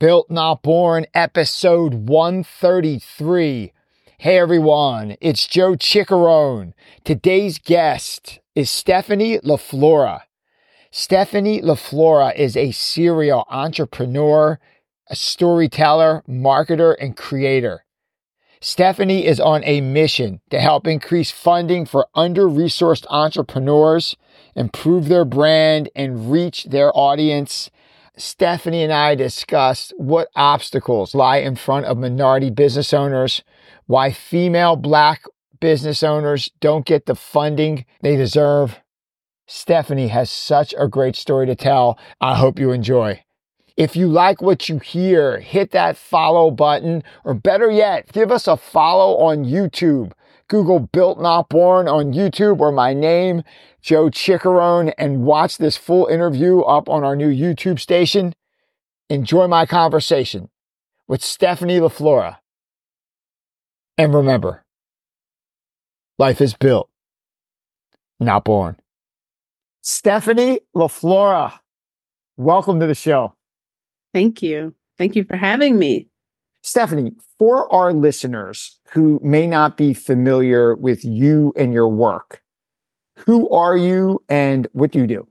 Built Not Born, episode 133. Hey everyone, it's Joe Ciccarone. Today's guest is Stephanie LaFlora. Stephanie LaFlora is a serial entrepreneur, a storyteller, marketer, and creator. Stephanie is on a mission to help increase funding for under resourced entrepreneurs, improve their brand, and reach their audience Stephanie and I discussed what obstacles lie in front of minority business owners, why female black business owners don't get the funding they deserve. Stephanie has such a great story to tell. I hope you enjoy. If you like what you hear, hit that follow button, or better yet, give us a follow on YouTube. Google Built Not Born on YouTube or my name, Joe Ciccarone, and watch this full interview up on our new YouTube station. Enjoy my conversation with Stephanie LaFlora. And remember, life is built, not born. Stephanie LaFlora, welcome to the show. Thank you. Thank you for having me. Stephanie, for our listeners who may not be familiar with you and your work, who are you and what do you do?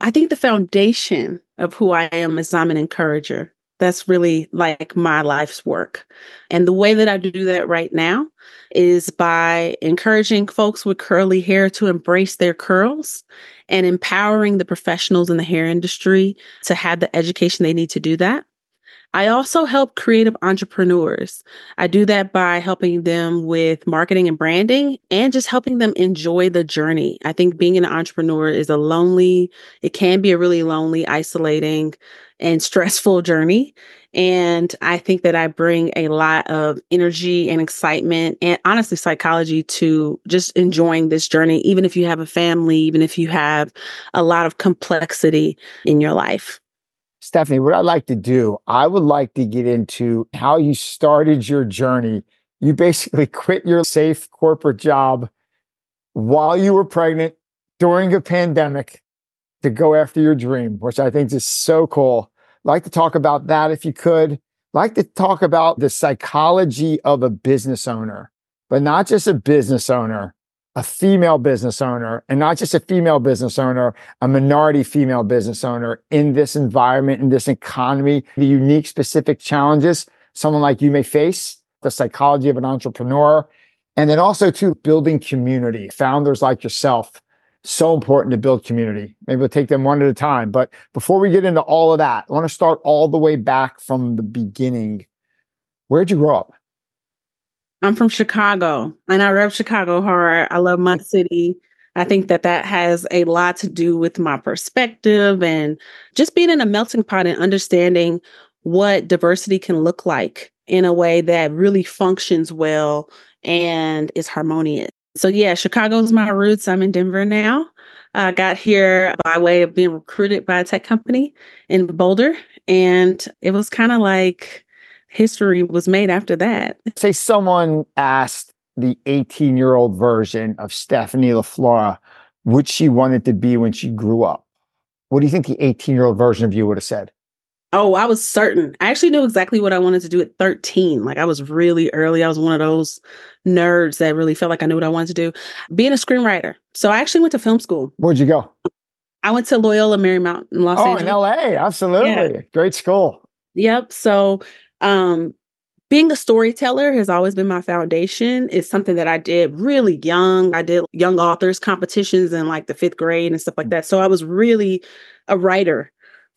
I think the foundation of who I am is I'm an encourager. That's really like my life's work. And the way that I do that right now is by encouraging folks with curly hair to embrace their curls and empowering the professionals in the hair industry to have the education they need to do that. I also help creative entrepreneurs. I do that by helping them with marketing and branding and just helping them enjoy the journey. I think being an entrepreneur is a lonely, it can be a really lonely, isolating, and stressful journey. And I think that I bring a lot of energy and excitement and honestly psychology to just enjoying this journey, even if you have a family, even if you have a lot of complexity in your life. Stephanie, what I'd like to do, I would like to get into how you started your journey. You basically quit your safe corporate job while you were pregnant during a pandemic to go after your dream, which I think is so cool. I'd like to talk about that if you could. I'd like to talk about the psychology of a business owner, but not just a business owner, a female business owner and not just a female business owner, a minority female business owner in this environment, in this economy, the unique specific challenges someone like you may face, the psychology of an entrepreneur, and then also to building community, founders like yourself. So important to build community. Maybe we'll take them one at a time. But before we get into all of that, I want to start all the way back from the beginning. Where'd you grow up? I'm from Chicago and I love Chicago hard. I love my city. I think that that has a lot to do with my perspective and just being in a melting pot and understanding what diversity can look like in a way that really functions well and is harmonious. So, yeah, Chicago's my roots. I'm in Denver now. I got here by way of being recruited by a tech company in Boulder. And it was kind of like, history was made after that. Say someone asked the 18 year old version of Stephanie LaFlora what she wanted to be when she grew up. What do you think the 18 year old version of you would have said? Oh, I was certain. I actually knew exactly what I wanted to do at 13. Like I was really early. I was one of those nerds that really felt like I knew what I wanted to do. Being a screenwriter. So I actually went to film school. Where'd you go? I went to Loyola Marymount in Los oh, Angeles. Oh, in LA. Absolutely. Yeah. Great school. Yep. So um, being a storyteller has always been my foundation. It's something that I did really young. I did young authors competitions in like the fifth grade and stuff like that. So I was really a writer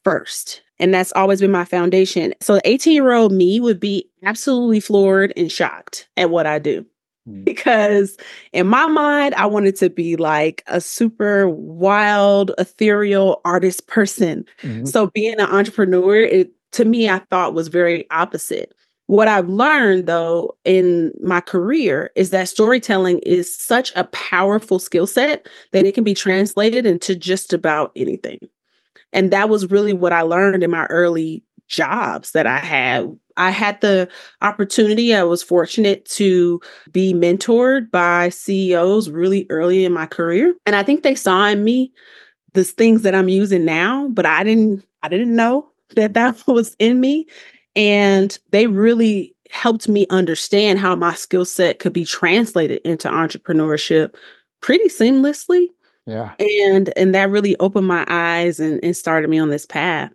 first. And that's always been my foundation. So the 18 year old me would be absolutely floored and shocked at what I do. Hmm. Because in my mind, I wanted to be like a super wild, ethereal artist person. Mm-hmm. So being an entrepreneur, it to me, I thought was very opposite. What I've learned though in my career is that storytelling is such a powerful skill set that it can be translated into just about anything. And that was really what I learned in my early jobs that I had. I had the opportunity, I was fortunate to be mentored by CEOs really early in my career. And I think they saw in me the things that I'm using now, but I didn't I didn't know that that was in me. And they really helped me understand how my skill set could be translated into entrepreneurship pretty seamlessly. Yeah. And and that really opened my eyes and, and started me on this path.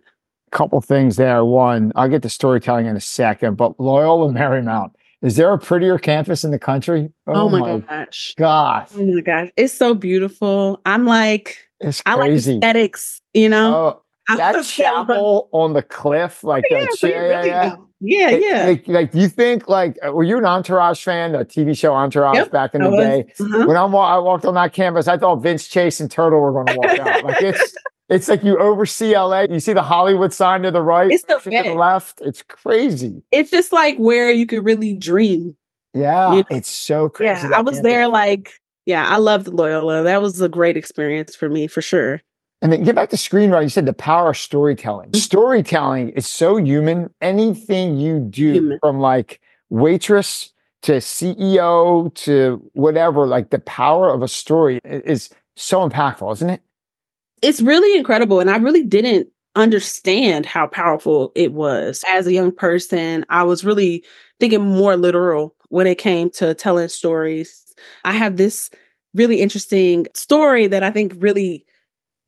Couple things there. One, I'll get to storytelling in a second, but Loyola Marymount, is there a prettier campus in the country? Oh, oh my, my, gosh. God. Oh my gosh. It's so beautiful. I'm like, it's I like aesthetics, you know? Oh, that chapel on the cliff, like yeah, that. Yeah, yeah, yeah. Yeah, yeah. Like, like, you think like uh, were you an Entourage fan? The TV show Entourage yep, back in the day. Uh-huh. When I'm, I walked on that campus, I thought Vince Chase and Turtle were going to walk out. Like it's it's like you oversee LA. You see the Hollywood sign to the right, it's the, to the left. It's crazy. It's just like where you could really dream. Yeah, you know? it's so crazy. Yeah, I was campus. there. Like, yeah, I loved Loyola. That was a great experience for me, for sure. And then get back to screenwriting. You said the power of storytelling. Storytelling is so human. Anything you do human. from like waitress to CEO to whatever, like the power of a story is so impactful, isn't it? It's really incredible. And I really didn't understand how powerful it was. As a young person, I was really thinking more literal when it came to telling stories. I have this really interesting story that I think really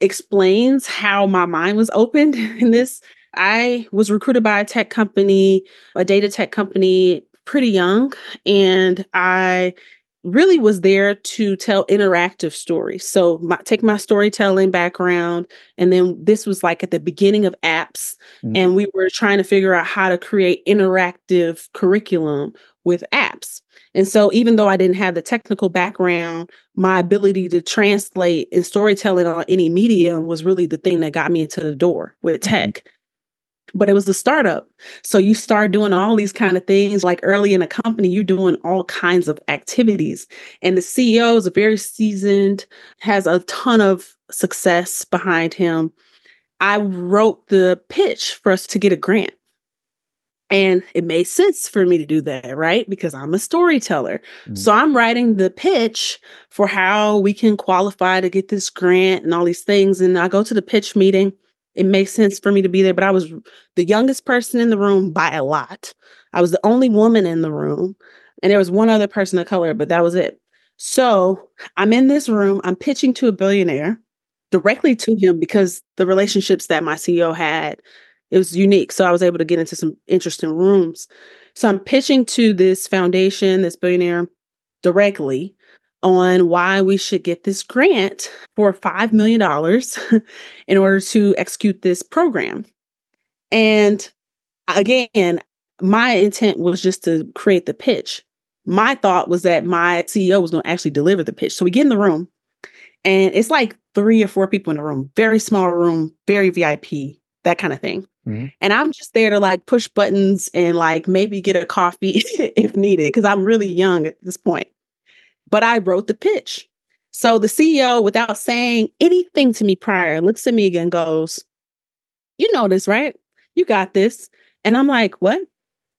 explains how my mind was opened in this. I was recruited by a tech company, a data tech company, pretty young, and I really was there to tell interactive stories. So, my, take my storytelling background, and then this was like at the beginning of apps, mm-hmm. and we were trying to figure out how to create interactive curriculum with apps. And so, even though I didn't have the technical background, my ability to translate and storytelling on any medium was really the thing that got me into the door with mm-hmm. But it was the startup. So you start doing all these kind of things. Like early in a company, you're doing all kinds of activities. And the CEO is very seasoned, has a ton of success behind him. I wrote the pitch for us to get a grant. And it made sense for me to do that, right? Because I'm a storyteller. Mm-hmm. So I'm writing the pitch for how we can qualify to get this grant and all these things. And I go to the pitch meeting. It makes sense for me to be there, but I was the youngest person in the room by a lot. I was the only woman in the room. And there was one other person of color, but that was it. So I'm in this room, I'm pitching to a billionaire directly to him because the relationships that my CEO had it was unique. So I was able to get into some interesting rooms. So I'm pitching to this foundation, this billionaire directly on why we should get this grant for $5 million in order to execute this program. And again, my intent was just to create the pitch. My thought was that my CEO was going to actually deliver the pitch. So we get in the room, and it's like three or four people in the room, very small room, very VIP, that kind of thing. Mm-hmm. And I'm just there to like push buttons and like maybe get a coffee if needed because I'm really young at this point. But I wrote the pitch. So the CEO, without saying anything to me prior, looks at me again goes, You know this, right? You got this. And I'm like, What?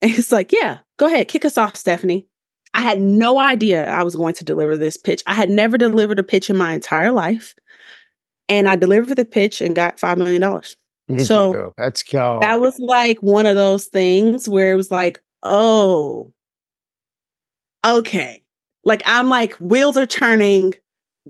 And he's like, Yeah, go ahead, kick us off, Stephanie. I had no idea I was going to deliver this pitch. I had never delivered a pitch in my entire life. And I delivered the pitch and got $5 million so let's go. That was like one of those things where it was like, oh, okay. Like I'm like, wheels are turning.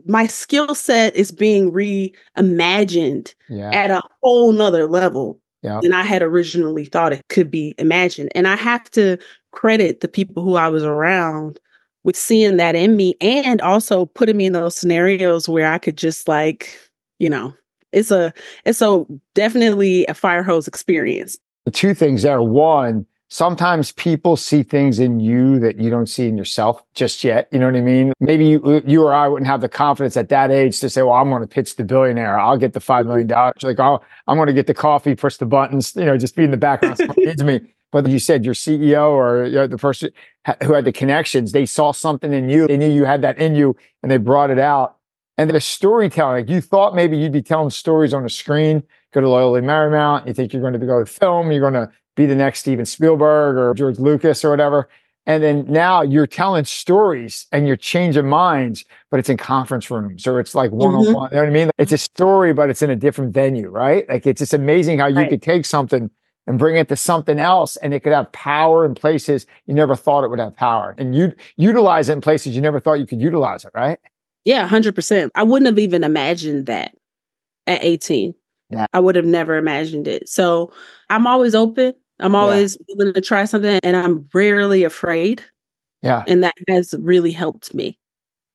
My skill set is being reimagined yeah. at a whole nother level yeah. than I had originally thought it could be imagined. And I have to credit the people who I was around with seeing that in me and also putting me in those scenarios where I could just like, you know, it's a it's so definitely a fire hose experience. The two things there. One, sometimes people see things in you that you don't see in yourself just yet. You know what I mean? Maybe you, you or I wouldn't have the confidence at that age to say, well, I'm going to pitch the billionaire. I'll get the $5 million. Like, oh, I'm going to get the coffee, push the buttons, you know, just be in the background. needs me. But you said your CEO or you know, the person who had the connections, they saw something in you. They knew you had that in you and they brought it out. And the storytelling, like you thought maybe you'd be telling stories on a screen, go to Loyola Marymount, you think you're going to go to film, you're going to be the next Steven Spielberg or George Lucas or whatever. And then now you're telling stories and you're changing minds, but it's in conference rooms or it's like one on one. You know what I mean? It's a story, but it's in a different venue, right? Like it's just amazing how you right. could take something and bring it to something else and it could have power in places you never thought it would have power and you utilize it in places you never thought you could utilize it right yeah 100% i wouldn't have even imagined that at 18 yeah. i would have never imagined it so i'm always open i'm always yeah. willing to try something and i'm rarely afraid. Yeah. And that has really helped me.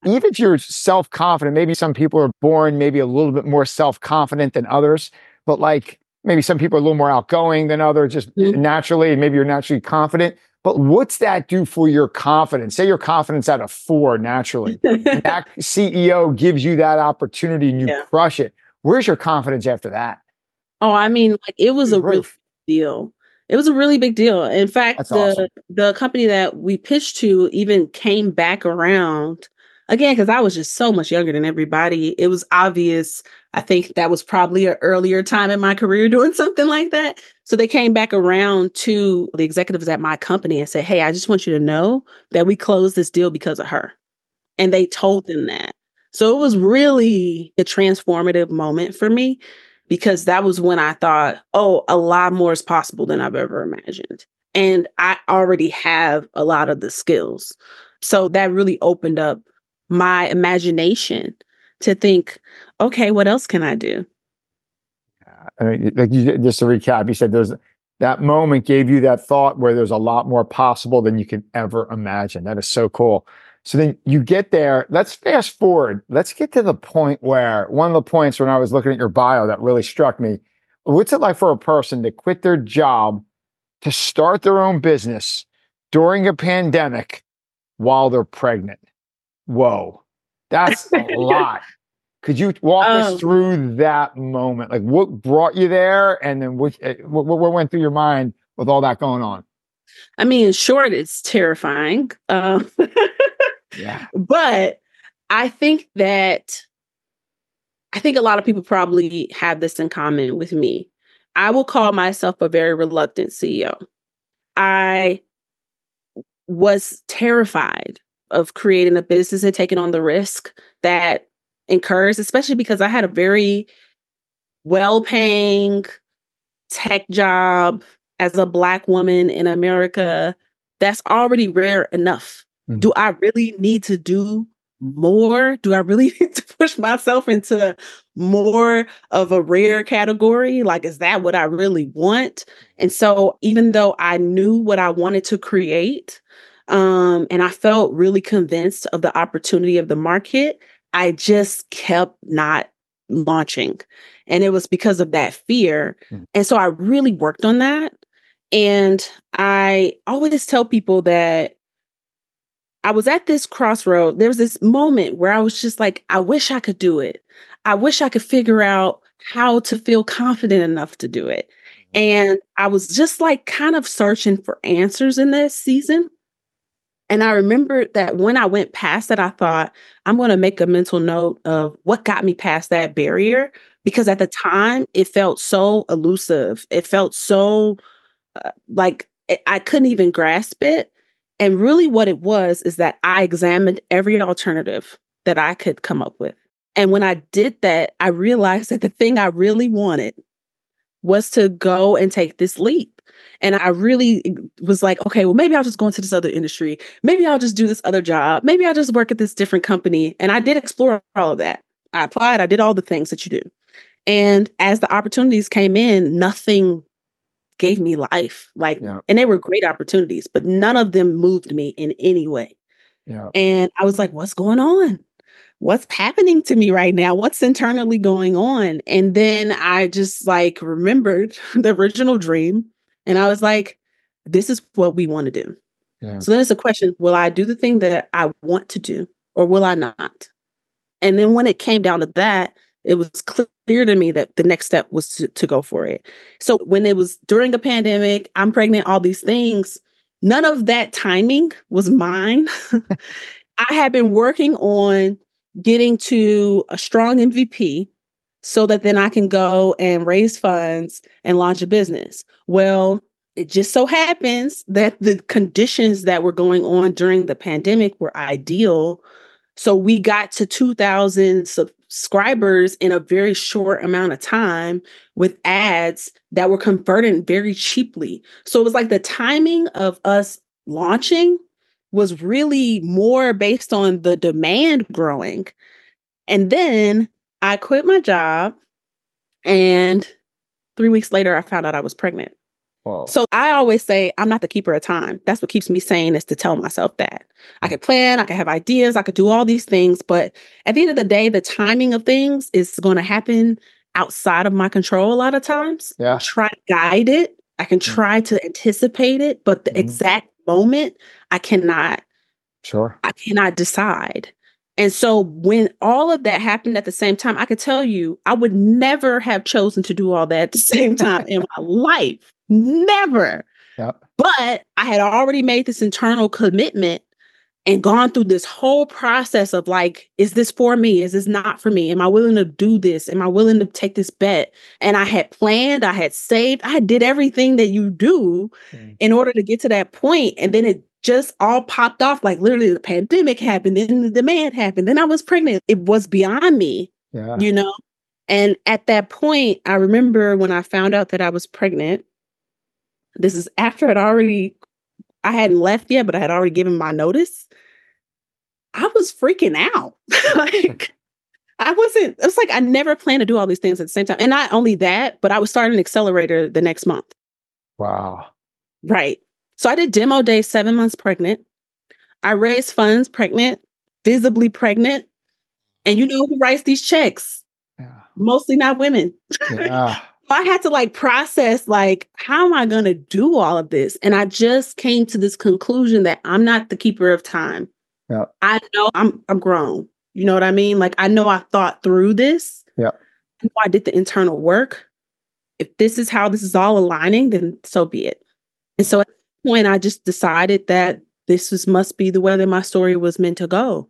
Even if you're self-confident maybe some people are born maybe a little bit more self-confident than others but like maybe some people are a little more outgoing than others just mm-hmm. naturally maybe you're naturally confident but what's that do for your confidence? Say your confidence at a four naturally. That ceo gives you that opportunity and you yeah. crush it. Where's your confidence after that? Oh i mean like it was a real deal it was a really big deal. In fact That's the awesome. the company that we pitched to even came back around again because i was just so much younger than everybody. It was obvious. I think that was probably an earlier time in my career doing something like that. So they came back around to the executives at my company and said hey i just want you to know that we closed this deal because of her. And they told them that. So it was really a transformative moment for me because that was when i thought oh a lot more is possible than i've ever imagined and i already have a lot of the skills so that really opened up my imagination to think, okay, what else can I do? I mean, like you, just to recap, you said there's that moment gave you that thought where there's a lot more possible than you can ever imagine. That is so cool. So then you get there. Let's fast forward. Let's get to the point where one of the points when I was looking at your bio that really struck me. What's it like for a person to quit their job to start their own business during a pandemic while they're pregnant? whoa, that's a lot. Could you walk um, us through that moment? Like what brought you there and then what, eh, what, what went through your mind with all that going on? I mean, in short, it's terrifying. Um, But I think that I think a lot of people probably have this in common with me. I will call myself a very reluctant CEO. I was terrified of creating a business and taking on the risk that incurs, especially because I had a very well paying tech job as a Black woman in America. That's already rare enough. Mm-hmm. Do I really need to do more? Do I really need to push myself into more of a rare category? Like, is that what I really want? And so, even though I knew what I wanted to create, um, and I felt really convinced of the opportunity of the market. I just kept not launching. And it was because of that fear. Mm. And so I really worked on that. And I always tell people that I was at this crossroad. There was this moment where I was just like, I wish I could do it. I wish I could figure out how to feel confident enough to do it. Mm-hmm. And I was just like kind of searching for answers in that season. And I remember that when I went past that, I thought, I'm going to make a mental note of what got me past that barrier. Because at the time, it felt so elusive. It felt so uh, like I couldn't even grasp it. And really, what it was is that I examined every alternative that I could come up with. And when I did that, I realized that the thing I really wanted was to go and take this leap. And I really was like, okay, well, maybe I'll just go into this other industry. Maybe I'll just do this other job. Maybe I'll just work at this different company. And I did explore all of that. I applied, I did all the things that you do. And as the opportunities came in, nothing gave me life. Like, yeah. and they were great opportunities, but none of them moved me in any way. Yeah. And I was like, what's going on? What's happening to me right now? What's internally going on? And then I just like remembered the original dream and I was like, this is what we want to do. Yeah. So then it's a question will I do the thing that I want to do or will I not? And then when it came down to that, it was clear to me that the next step was to, to go for it. So when it was during a pandemic, I'm pregnant, all these things, none of that timing was mine. I had been working on getting to a strong MVP so that then I can go and raise funds and launch a business. Well, it just so happens that the conditions that were going on during the pandemic were ideal So we got to 2,000 subscribers in a very short amount of time with ads that were converting very cheaply. So it was like the timing of us launching was really more based on the demand growing. And then I quit my job and three weeks later I found out I was pregnant. So I always say I'm not the keeper of time. That's what keeps me sane is to tell myself that. I could plan, I could have ideas, I could do all these things, but at the end of the day, the timing of things is going to happen outside of my control a lot of times. Yeah. try to guide it. I can mm. try to anticipate it, but the mm-hmm. exact moment I cannot. Sure. I cannot decide. And so when all of that happened at the same time, I could tell you I would never have chosen to do all that at the same time in my life. Never. Yep. But I had already made this internal commitment and gone through this whole process of like, is this for me? Is this not for me? Am I willing to do this? Am I willing to take this bet? And I had planned, I had saved, I did everything that you do mm. in order to get to that point. And then it just all popped off like literally the pandemic happened, then the demand happened, then I was pregnant. It was beyond me, yeah. you know? And at that point, I remember when I found out that I was pregnant, this is after I'd already, I hadn't left yet, but I had already given my notice. I was freaking out. like, I wasn't, it was like I never planned to do all these things at the same time. And not only that, but I was starting an accelerator the next month. Wow. Right. So I did demo day seven months pregnant. I raised funds pregnant, visibly pregnant. And you know who writes these checks? Yeah. Mostly not women. Yeah. I had to like process like how am I going to do all of this? And I just came to this conclusion that I'm not the keeper of time. Yeah. I know I'm I'm grown. You know what I mean? Like I know I thought through this. Yeah. I, I did the internal work. If this is how this is all aligning, then so be it. And so at that point, I just decided that this was must be the way that my story was meant to go.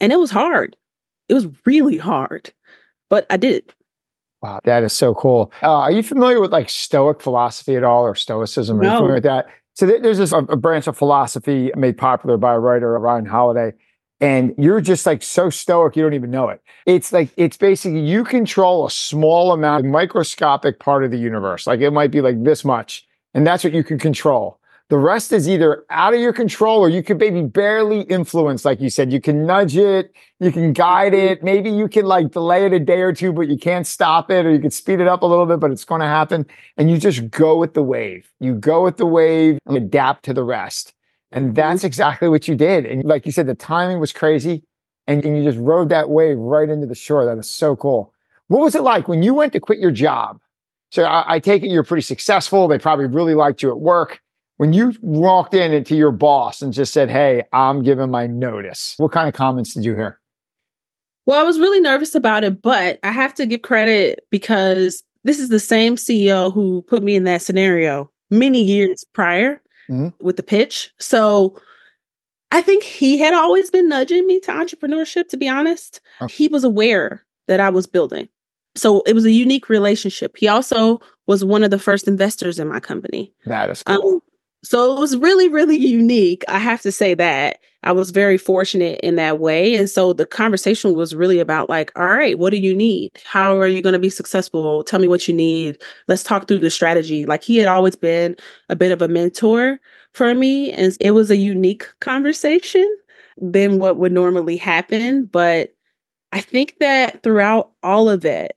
And it was hard. It was really hard, but I did it. Wow, that is so cool. Uh, are you familiar with like Stoic philosophy at all or Stoicism? Are no. with that? So th- there's this a, a branch of philosophy made popular by a writer, Ryan Holiday, and you're just like so stoic you don't even know it. It's like it's basically you control a small amount, microscopic part of the universe. Like it might be like this much, and that's what you can control. The rest is either out of your control or you could maybe barely influence. Like you said, you can nudge it, you can guide mm-hmm. it. Maybe you can like delay it a day or two, but you can't stop it or you can speed it up a little bit, but it's going to happen. And you just go with the wave. You go with the wave and adapt to the rest. And mm-hmm. that's exactly what you did. And like you said, the timing was crazy and, and you just rode that wave right into the shore. That is so cool. What was it like when you went to quit your job? So I, I take it you're pretty successful. They probably really liked you at work when you walked in into your boss and just said, Hey, I'm giving my notice, what kind of comments did you hear? Well, I was really nervous about it, but I have to give credit because this is the same CEO who put me in that scenario many years prior mm-hmm. with the pitch. So I think he had always been nudging me to entrepreneurship, to be honest. He was aware that I was building. So it was a unique relationship. He also was one of the first investors in my company. That is cool. Um, so it was really, really unique. I have to say that I was very fortunate in that way. And so the conversation was really about like, all right, what do you need? How are you going to be successful? Tell me what you need. Let's talk through the strategy. Like he had always been a bit of a mentor for me. And it was a unique conversation than what would normally happen. But I think that throughout all of it,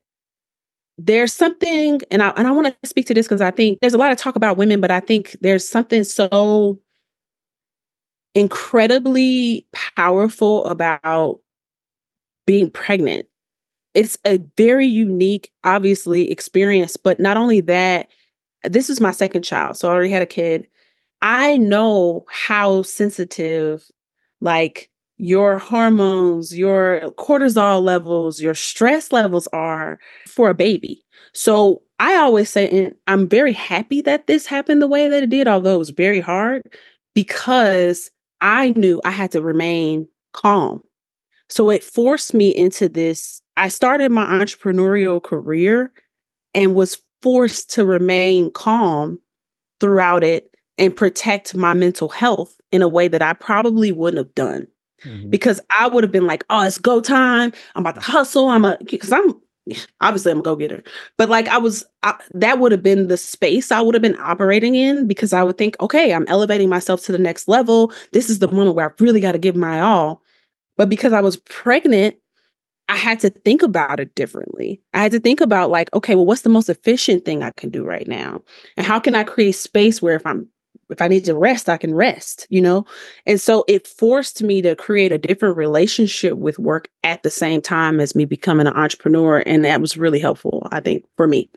there's something, and I and I want to speak to this because I think there's a lot of talk about women, but I think there's something so incredibly powerful about being pregnant. It's a very unique, obviously, experience. But not only that, this is my second child. So I already had a kid. I know how sensitive, like, your hormones, your cortisol levels, your stress levels are for a baby. So I always say, and I'm very happy that this happened the way that it did, although it was very hard because I knew I had to remain calm. So it forced me into this. I started my entrepreneurial career and was forced to remain calm throughout it and protect my mental health in a way that I probably wouldn't have done mm-hmm. because I would have been like, oh, it's go time. I'm about to hustle. I'm a, because I'm, obviously I'm a go getter, but like I was, I, that would have been the space I would have been operating in because I would think, okay, I'm elevating myself to the next level. This is the moment where I really got to give my all. But because I was pregnant, I had to think about it differently. I had to think about like, okay, well, what's the most efficient thing I can do right now? And how can I create space where if I'm if I need to rest, I can rest, you know? And so it forced me to create a different relationship with work at the same time as me becoming an entrepreneur. And that was really helpful, I think, for me.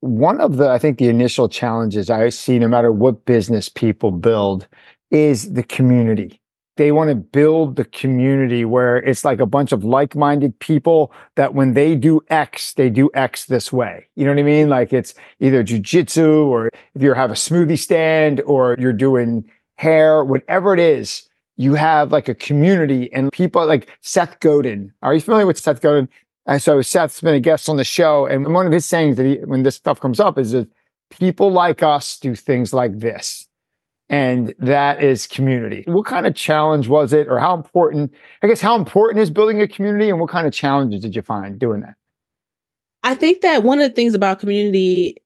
One of the, I think, the initial challenges I see, no matter what business people build, is the community they want to build the community where it's like a bunch of like-minded people that when they do X, they do X this way. You know what I mean? Like it's either jujitsu or if you have a smoothie stand or you're doing hair, whatever it is, you have like a community and people like Seth Godin. Are you familiar with Seth Godin? And so Seth's been a guest on the show. And one of his sayings that he, when this stuff comes up is that people like us do things like this and that is community. What kind of challenge was it, or how important? I guess how important is building a community, and what kind of challenges did you find doing that? I think that one of the things about community,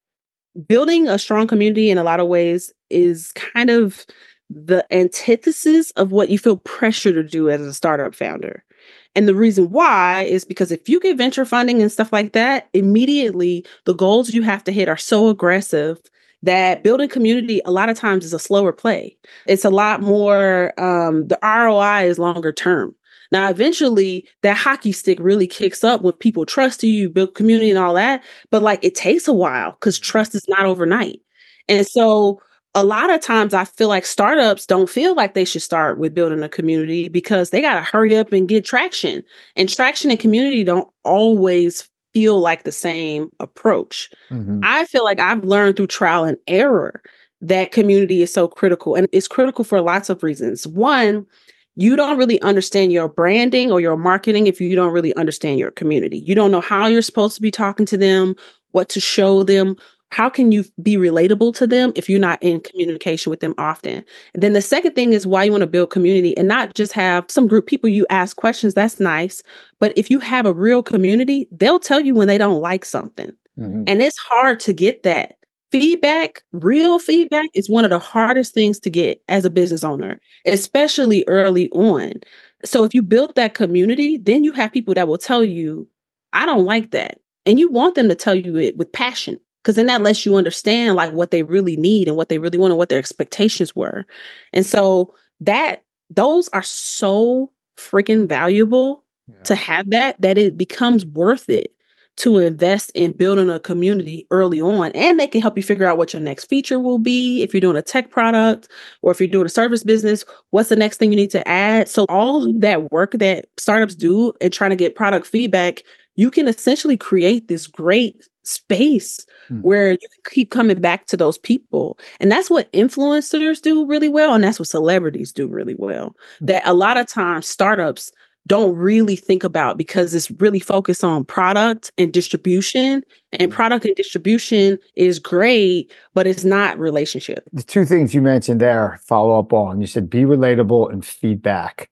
building a strong community in a lot of ways, is kind of the antithesis of what you feel pressure to do as a startup founder. And the reason why is because if you get venture funding and stuff like that, immediately the goals you have to hit are so aggressive that building community a lot of times is a slower play. It's a lot more, um, the ROI is longer term. Now, eventually, that hockey stick really kicks up when people trust you, you build community and all that. But like it takes a while because trust is not overnight. And so, a lot of times, I feel like startups don't feel like they should start with building a community because they got to hurry up and get traction. And traction and community don't always feel like the same approach. Mm-hmm. I feel like I've learned through trial and error that community is so critical. And it's critical for lots of reasons. One, you don't really understand your branding or your marketing if you don't really understand your community. You don't know how you're supposed to be talking to them, what to show them, how can you be relatable to them if you're not in communication with them often? And then the second thing is why you want to build community and not just have some group people you ask questions. That's nice. But if you have a real community, they'll tell you when they don't like something. Mm-hmm. And it's hard to get that. Feedback, real feedback is one of the hardest things to get as a business owner, especially early on. So if you build that community, then you have people that will tell you, I don't like that. And you want them to tell you it with passion because then that lets you understand like what they really need and what they really want and what their expectations were. And so that those are so freaking valuable yeah. to have that that it becomes worth it to invest in building a community early on and they can help you figure out what your next feature will be if you're doing a tech product or if you're doing a service business what's the next thing you need to add so all that work that startups do and trying to get product feedback you can essentially create this great space mm. where you keep coming back to those people. And that's what influencers do really well. And that's what celebrities do really well. Mm. That a lot of times startups don't really think about because it's really focused on product and distribution. And hmm. product and distribution is great, but it's not relationship. The two things you mentioned there, follow up on, you said be relatable and feedback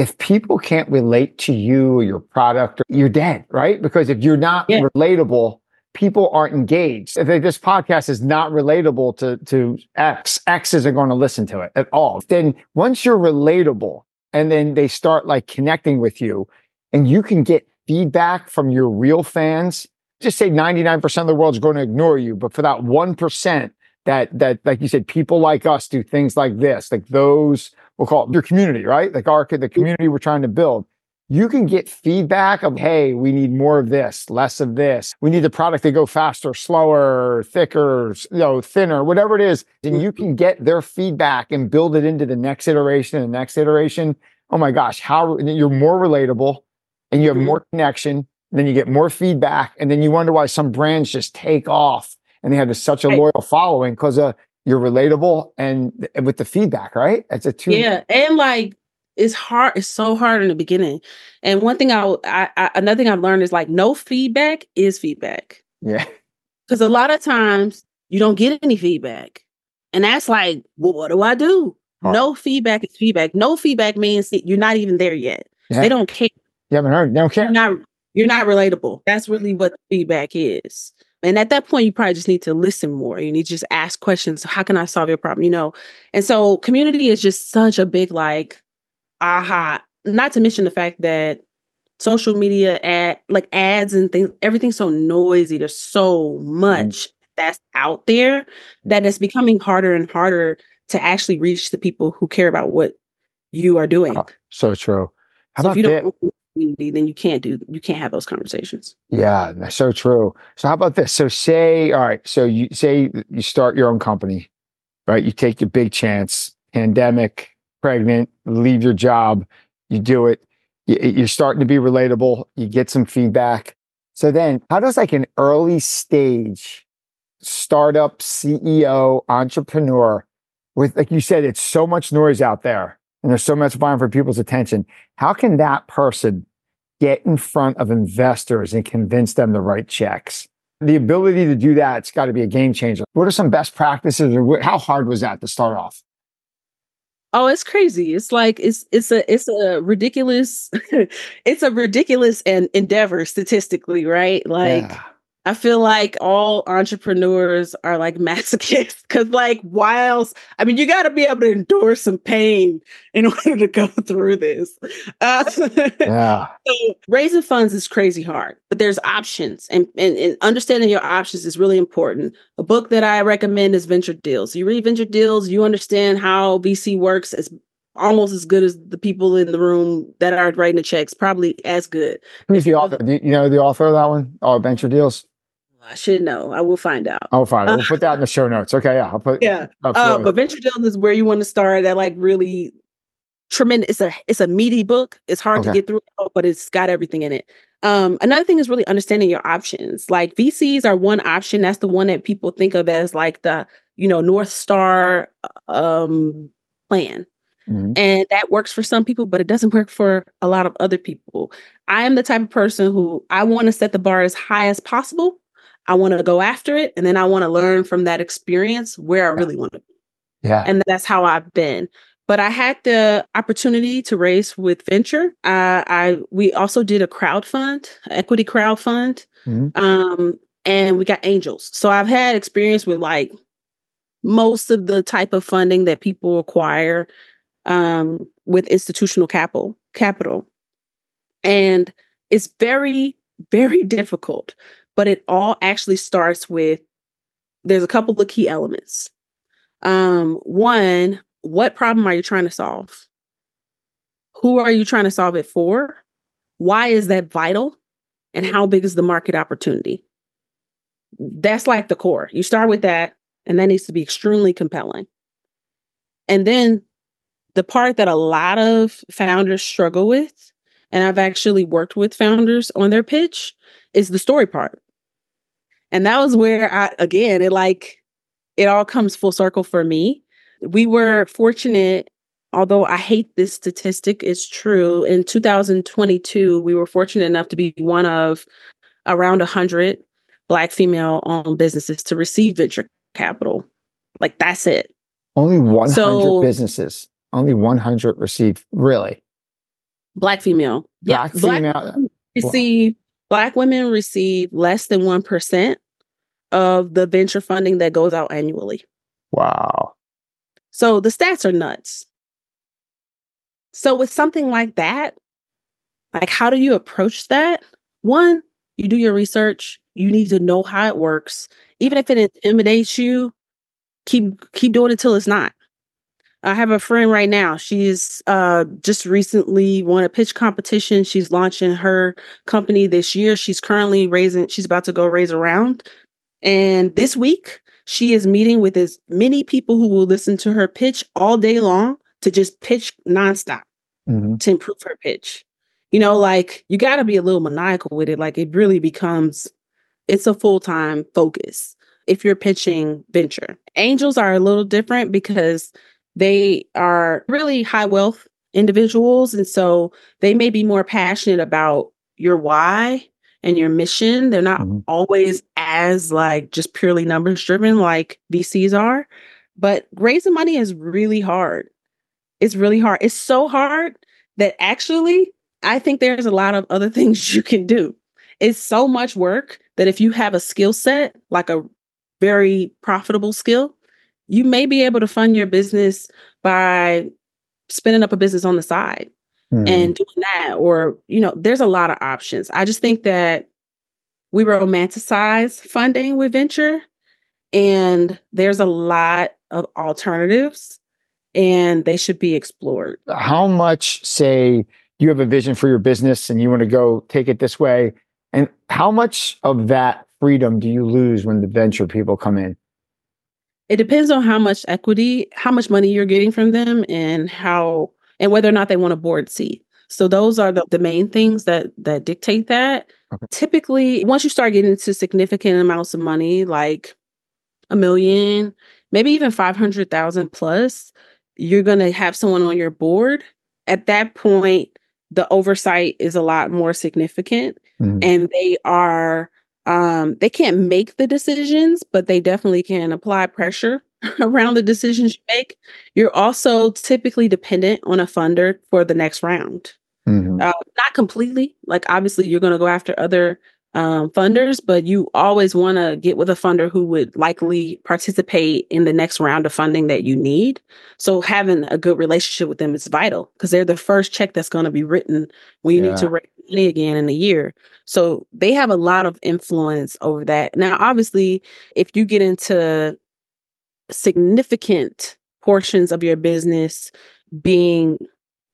if people can't relate to you or your product, you're dead, right? Because if you're not yeah. relatable, people aren't engaged. If this podcast is not relatable to, to X, X isn't going to listen to it at all. Then once you're relatable and then they start like connecting with you and you can get feedback from your real fans, just say 99% of the world's going to ignore you. But for that 1%, that, that, like you said, people like us do things like this, like those we'll call it your community, right? Like our the community we're trying to build. You can get feedback of, hey, we need more of this, less of this. We need the product to go faster, slower, thicker, you know, thinner, whatever it is. And you can get their feedback and build it into the next iteration and the next iteration. Oh my gosh, how you're more relatable and you have more connection. Then you get more feedback. And then you wonder why some brands just take off and they have such a loyal following because uh, you're relatable and, and with the feedback, right? It's a two. Yeah, and like it's hard. It's so hard in the beginning. And one thing I, I, I another thing I've learned is like no feedback is feedback. Yeah, because a lot of times you don't get any feedback, and that's like, well, what do I do? Hard. No feedback is feedback. No feedback means that you're not even there yet. Yeah. They don't care. You haven't heard. They don't care. You're not you're not relatable. That's really what feedback is. And at that point, you probably just need to listen more. You need to just ask questions. How can I solve your problem? You know, and so community is just such a big like aha. Not to mention the fact that social media ad like ads and things, everything's so noisy. There's so much mm. that's out there that it's becoming harder and harder to actually reach the people who care about what you are doing. Oh, so true. How so about if you this? don't community, then you can't do you can't have those conversations. Yeah, that's so true. So how about this? So say, all right, so you say you start your own company, right? You take your big chance, pandemic, pregnant, leave your job, you do it. You- You're starting to be relatable. You get some feedback. So then, how does like an early stage startup CEO entrepreneur with, like you said, it's so much noise out there and there's so much vying for people's attention. How can that person get in front of investors and convince them to write checks? The ability to do that, it's got to be a game changer. What are some best practices or how hard was that to start off? Oh, it's crazy. It's like it's it's a it's a ridiculous it's a ridiculous and endeavor statistically, right? Like Yeah. I feel like all entrepreneurs are like masochists because, like, why else? I mean, you got to be able to endure some pain in order to go through this. Uh, Yeah. so raising funds is crazy hard, but there's options, and, and, and understanding your options is really important. A book that I recommend is Venture Deals. You read Venture Deals, you understand how VC works as almost as good as the people in the room that are writing the checks, probably as good. Who's the author? You know the author of that one? Oh, Venture Deals? I should know. I will find out. I'll find it. We'll put that in the show notes. Okay. Yeah. I'll put Yeah. Uh, but venture deals is where you want to start. That like really tremendous. It's a it's a meaty book. It's hard to get through, but it's got everything in it. Um, another thing is really understanding your options. Like VCs are one option. That's the one that people think of as like the you know North Star um plan. Mhm. And that works for some people, but it doesn't work for a lot of other people. I am the type of person who I want to set the bar as high as possible. I want to go after it, and then I want to learn from that experience where I really want to be. Yeah. And that's how I've been. But I had the opportunity to raise with venture. Uh, I we also did a crowd fund, equity crowd fund, Mhm. um, and we got angels. So I've had experience with like most of the type of funding that people acquire um, with institutional capital capital and it's very very difficult but it all actually starts with there's a couple of key elements. Um, one what problem are you trying to solve? Who are you trying to solve it for? Why is that vital? And how big is the market opportunity? That's like the core. You start with that and that needs to be extremely compelling. And then the part that a lot of founders struggle with, and I've actually worked with founders on their pitch, is the story part. And that was where I, again, it like, it all comes full circle for me. We were fortunate, although I hate this statistic, it's true. In 2022, we were fortunate enough to be one of around 100 Black female owned businesses to receive venture capital. Like, that's it. Only 100 So- businesses. Only 100 received. Really? Black female. Yeah. Black female. receive black women receive less than 1% of the venture funding that goes out annually. Wow. So the stats are nuts. So with something like that, like how do you approach that? One, you do your research. You need to know how it works. Even if it intimidates you, keep keep doing it till it's not. I have a friend right now. She's uh just recently won a pitch competition. She's launching her company this year. She's currently raising, she's about to go raise a round. And this week, she is meeting with as many people who will listen to her pitch all day long to just pitch nonstop Mhm. to improve her pitch. You know, like you got to be a little maniacal with it. Like it really becomes, it's a full time focus if you're pitching venture. Angels are a little different because they are really high wealth individuals. And so they may be more passionate about your why and your mission. They're not Mhm. always as like just purely numbers driven like VCs are. But raising money is really hard. It's really hard. It's so hard that actually I think there's a lot of other things you can do. It's so much work that if you have a skill set, like a very profitable skill, you may be able to fund your business by spinning up a business on the side mm. and doing that. Or, you know, there's a lot of options. I just think that we romanticize funding with venture and there's a lot of alternatives and they should be explored. How much, say, you have a vision for your business and you want to go take it this way, and how much of that freedom do you lose when the venture people come in? It depends on how much equity, how much money you're getting from them, and how and whether or not they want a board seat. So those are the, the main things that that dictate that. Okay. Typically, once you start getting into significant amounts of money, like a million, maybe even 500,000 plus, you're going to have someone on your board. At that point, the oversight is a lot more significant mm-hmm. and they are um they can't make the decisions but they definitely can apply pressure around the decisions you make. You're also typically dependent on a funder for the next round. Mm-hmm. uh, not completely. Like obviously you're going to go after other um, funders, but you always want to get with a funder who would likely participate in the next round of funding that you need. So having a good relationship with them is vital because they're the first check that's going to be written when you yeah. need to raise money again in a year. So they have a lot of influence over that. Now, obviously, if you get into significant portions of your business being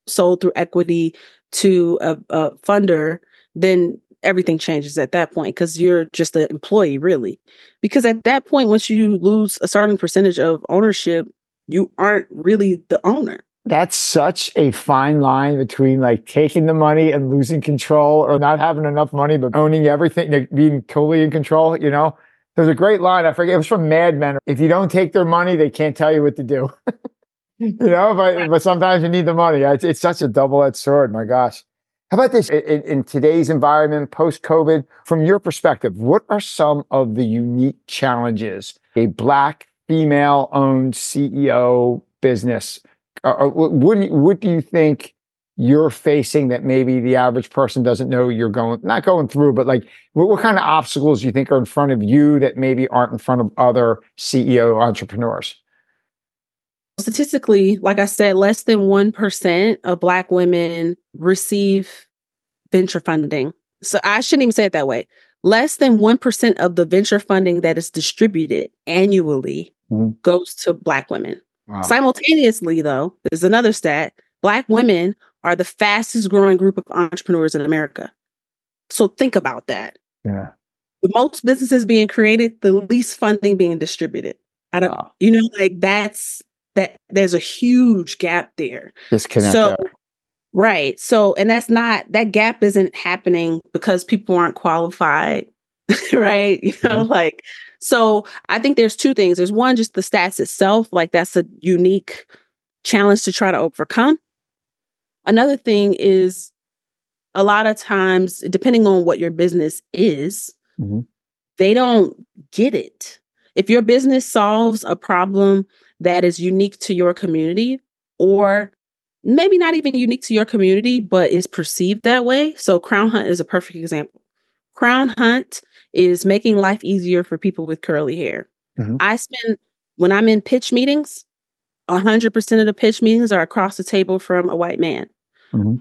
sold through equity to a, a funder, then everything changes at that point because you're just an employee, really. Because at that point, once you lose a certain percentage of ownership, you aren't really the owner. That's such a fine line between like taking the money and losing control or not having enough money, but owning everything, being totally in control, you know? There's a great line. I forget. It was from Mad Men. If you don't take their money, they can't tell you what to do. you know, but, but sometimes you need the money. It's, it's such a double edged sword. My gosh. How about this in, in today's environment, post COVID? From your perspective, what are some of the unique challenges a Black female owned CEO business? Uh, what, what do you think you're facing that maybe the average person doesn't know you're going, not going through, but like what, what kind of obstacles do you think are in front of you that maybe aren't in front of other CEO entrepreneurs? Statistically, like I said, less than 1% of Black women receive venture funding. So I shouldn't even say it that way. Less than 1% of the venture funding that is distributed annually mm-hmm. goes to Black women. Wow. Simultaneously, though, there's another stat Black women are the fastest growing group of entrepreneurs in America. So think about that. Yeah. The most businesses being created, the least funding being distributed. I don't, wow. you know, like that's that there's a huge gap there. Disconnect. So, right. So, and that's not that gap isn't happening because people aren't qualified, right? You know, mm-hmm. like so. I think there's two things. There's one, just the stats itself, like that's a unique challenge to try to overcome. Another thing is a lot of times, depending on what your business is, mm-hmm. they don't get it. If your business solves a problem that is unique to your community or maybe not even unique to your community, but is perceived that way. So, Crownhunt is a perfect example. Crown Hunt is making life easier for people with curly hair. Mm-hmm. I spend, when I'm in pitch meetings, 100% of the pitch meetings are across the table from a white man. Mm-hmm.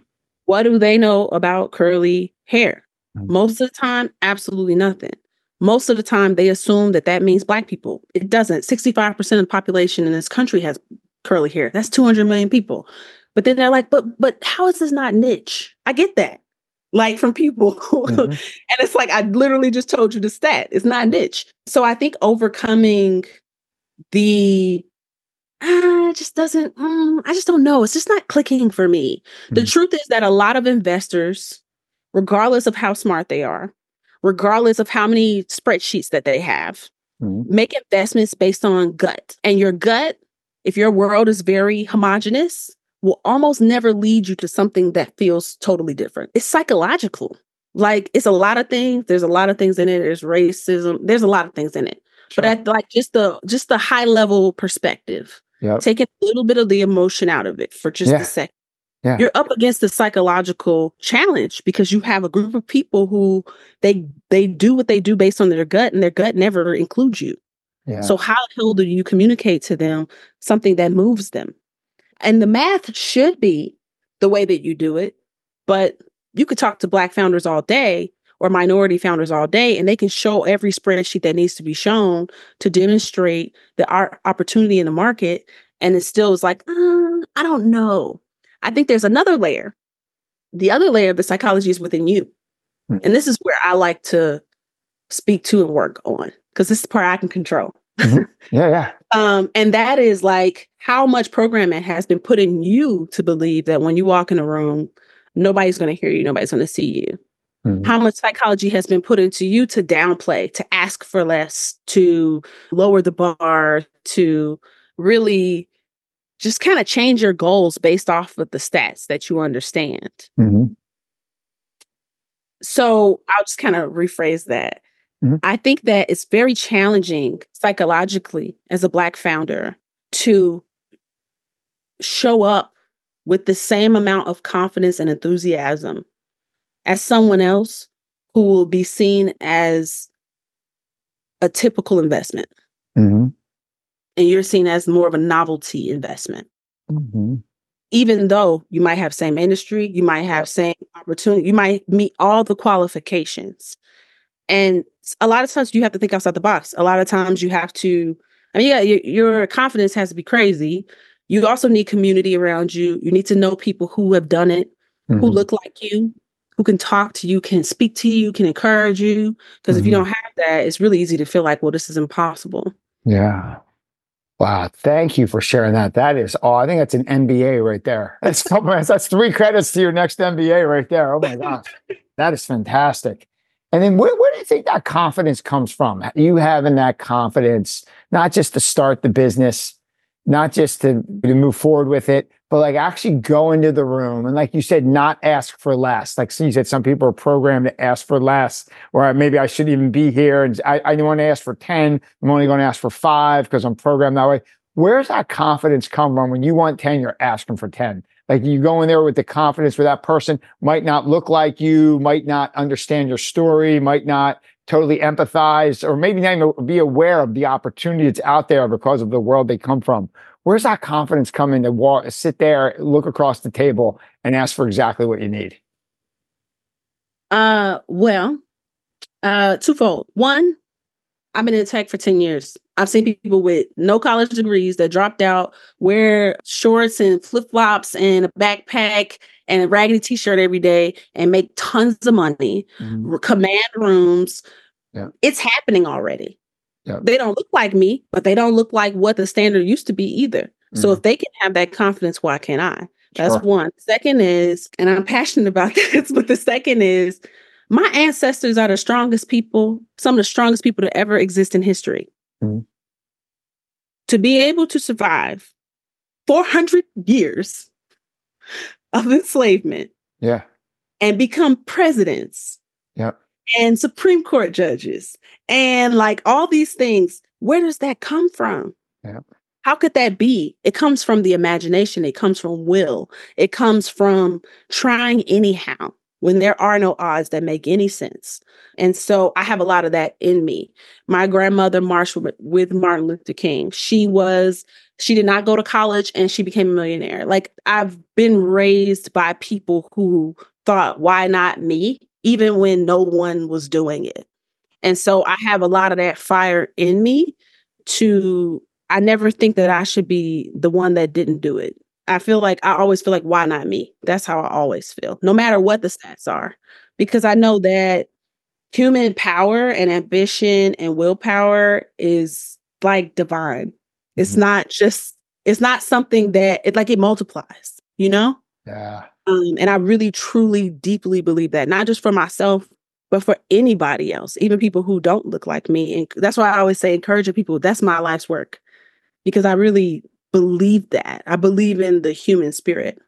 What do they know about curly hair? Mm-hmm. Most of the time, absolutely nothing most of the time they assume that that means black people. It doesn't. 65% of the population in this country has curly hair. That's 200 million people. But then they're like, but but how is this not niche? I get that. Like from people. Mm-hmm. and it's like I literally just told you the stat. It's not niche. So I think overcoming the ah, it just doesn't mm, I just don't know. It's just not clicking for me. Mm-hmm. The truth is that a lot of investors regardless of how smart they are, regardless of how many spreadsheets that they have. Mm-hmm. Make investments based on gut. And your gut, if your world is very homogenous, will almost never lead you to something that feels totally different. It's psychological. Like it's a lot of things. There's a lot of things in it. There's racism. There's a lot of things in it. Sure. But at like just the just the high level perspective. Yep. taking a little bit of the emotion out of it for just Yeah. a second. Yeah. You're up against the psychological challenge because you have a group of people who they they do what they do based on their gut, and their gut never includes you. Yeah. So how the hell do you communicate to them something that moves them? And the math should be the way that you do it, but you could talk to black founders all day or minority founders all day and they can show every spreadsheet that needs to be shown to demonstrate the opportunity in the market and it still is like, uh, I don't know. I think there's another layer. The other layer of the psychology is within you. Hmm. And this is where I like to speak to and work on because this is the part I can control. yeah. Yeah. Um, and that is like how much programming has been put in you to believe that when you walk in a room, nobody's going to hear you, nobody's going to see you. Mhm. How much psychology has been put into you to downplay, to ask for less, to lower the bar, to really just kind of change your goals based off of the stats that you understand. Mhm. So I'll just kind of rephrase that. Mhm. I think that it's very challenging psychologically as a Black founder to show up with the same amount of confidence and enthusiasm as someone else who will be seen as a typical investment. Mhm. And you're seen as more of a novelty investment. Mhm. even though you might have same industry, you might have same opportunity, you might meet all the qualifications. And a lot of times you have to think outside the box. A lot of times you have to, I mean, yeah, your, your confidence has to be crazy. You also need community around you. You need to know people who have done it, who Mhm. look like you, who can talk to you, can speak to you, can encourage you. Because if you Mhm. don't have that, it's really easy to feel like, well, this is impossible. Yeah. Wow. Thank you for sharing that. That is, oh, I think that's an MBA right there. That's oh that's three credits to your next MBA right there. Oh my gosh. That is fantastic. And then where, where do you think that confidence comes from? You having that confidence, not just to start the business, not just to, to move forward with it, but like actually go into the room and like you said, not ask for less. Like you said, some people are programmed to ask for less, or maybe I shouldn't even be here. And I, I want to ask for 10. I'm only going to ask for five because I'm programmed that way. Where's that confidence come from when you want 10, you're asking for 10? Like you go in there with the confidence where that person might not look like you, might not understand your story, might not totally empathize, or maybe not even be aware of the opportunity that's out there because of the world they come from. Where's that confidence come in to walk, sit there, look across the table, and ask for exactly what you need? Uh, well, uh, twofold. One, I've been in tech for 10 years. I've seen people with no college degrees that dropped out, wear shorts and flip flops and a backpack and a raggedy t shirt every day and make tons of money, r- command rooms. Yeah. It's happening already. Yeah. They don't look like me, but they don't look like what the standard used to be either. So Mhm. if they can have that confidence, why can't I? That's Sure. one. Second is, and I'm passionate about this, but the second is my ancestors are the strongest people, some of the strongest people to ever exist in history. Mhm. To be able to survive 400 years of enslavement Yeah. and become presidents Yep. And Supreme Court judges and like all these things, where does that come from? Yeah. How could that be? It comes from the imagination, it comes from will, it comes from trying anyhow when there are no odds that make any sense. And so I have a lot of that in me. My grandmother marched with, with Martin Luther King. She was, she did not go to college and she became a millionaire. Like I've been raised by people who thought, why not me? Even when no one was doing it. And so I have a lot of that fire in me to, I never think that I should be the one that didn't do it. I feel like I always feel like, why not me? That's how I always feel, no matter what the stats are, because I know that human power and ambition and willpower is like divine. It's Mhm. not just, it's not something that it like it multiplies, you know? Yeah. Um, and I really, truly, deeply believe that, not just for myself, but for anybody else, even people who don't look like me. And that's why I always say, encouraging people, that's my life's work, because I really believe that. I believe in the human spirit.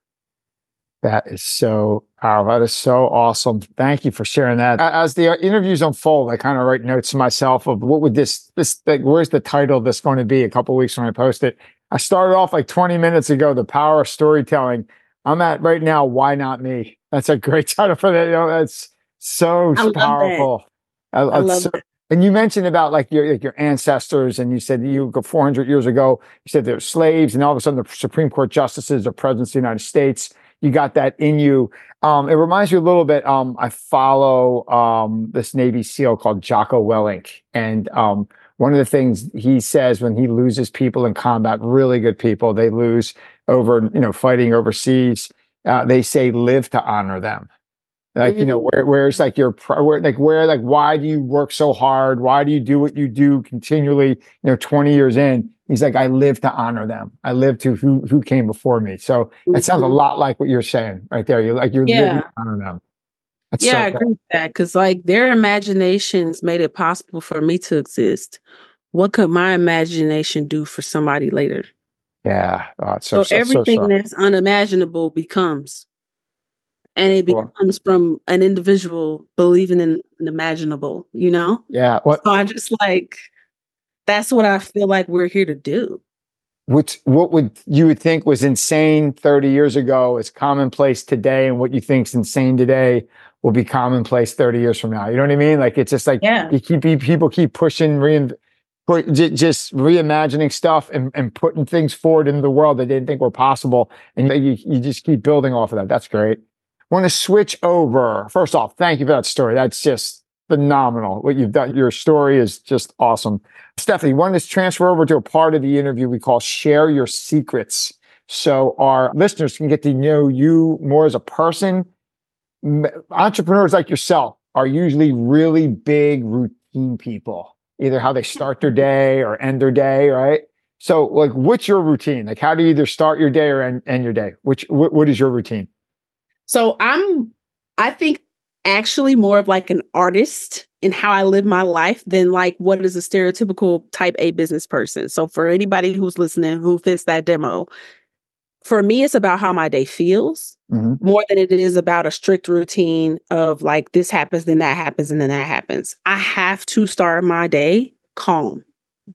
That is so powerful. That is so awesome. Thank you for sharing that. As the uh, interviews unfold, I kind of write notes to myself of what would this this like, where's the title this going to be a couple weeks when I post it. I started off like 20 minutes ago, The Power of Storytelling. I'm at right now, Why Not Me? That's a great title for that. You know, that's so I powerful. I, I love so- it. and you mentioned about like your like your ancestors, and you said you go 400 years ago. You said they're slaves, and all of a sudden the Supreme Court justices are presidents of the United States. You got that in you. Um, it reminds me a little bit. Um, I follow um, this Navy SEAL called Jocko Willink, and um, one of the things he says when he loses people in combat, really good people, they lose over you know fighting overseas. Uh, they say live to honor them like you know where where's like your where, like where like why do you work so hard why do you do what you do continually you know 20 years in he's like i live to honor them i live to who who came before me so that sounds a Mhm. lot like what you're saying right there you're like you're living Yeah. to honor them That's Yeah, so I agree with that because, like, their imaginations made it possible for me to exist. What could my imagination do for somebody later? Yeah oh, So, so, everything so. that's unimaginable becomes, and it becomes from an individual believing in the imaginable. You know, yeah so I just like that's what I feel like we're here to do. Which, what would you would think was insane 30 years ago is commonplace today and what you think's insane today will be commonplace 30 years from now you know what i mean like it's just like Yeah, you keep people keep pushing rein, put, just reimagining stuff and, and putting things forward into the world that didn't think were possible. And you, you just keep building off of that. That's great. Want to switch over. First off thank you for that story. That's just phenomenal. What you've done your story is just awesome. Stephanie want to transfer over to a part of the interview we call share your secrets so our listeners can get to know you more as a person. Entrepreneurs like yourself are usually really big routine people either how they start their day or end their day right? So like what's your routine? Like how do you either start your day or end, end your day? Which what, what is your routine? So I'm, I think, actually more of like an artist in how I live my life than like what is a stereotypical type A business person. So for anybody who's listening who fits that demo, for me, it's about how my day feels Mhm. more than it is about a strict routine of like this happens, then that happens, and then that happens. I have to start my day calm.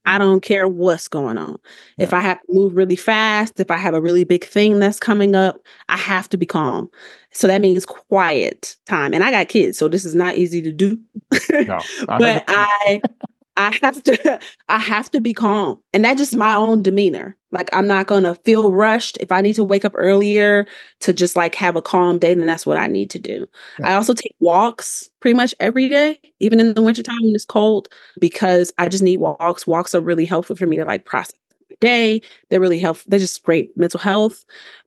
I don't care what's going on. If I have to move really fast, if I have a really big thing that's coming up, I have to be calm. So that means quiet time. And I got kids, so this is not easy to do. no but I I have to I have to be calm. And that's just my own demeanor. Like I'm not gonna feel rushed. If I need to wake up earlier to just like have a calm day, then that's what I need to do. Yeah. I also take walks pretty much every day, even in the wintertime when it's cold, because I just need walks. Walks are really helpful for me to like process the day. They're really helpful. They're just great mental health.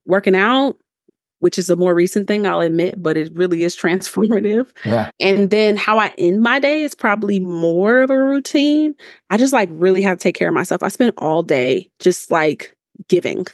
Working out, which is a more recent thing, I'll admit, but it really is transformative. yeah And then how I end my day is probably more of a routine. I just like really have to take care of myself. I spend all day just like giving.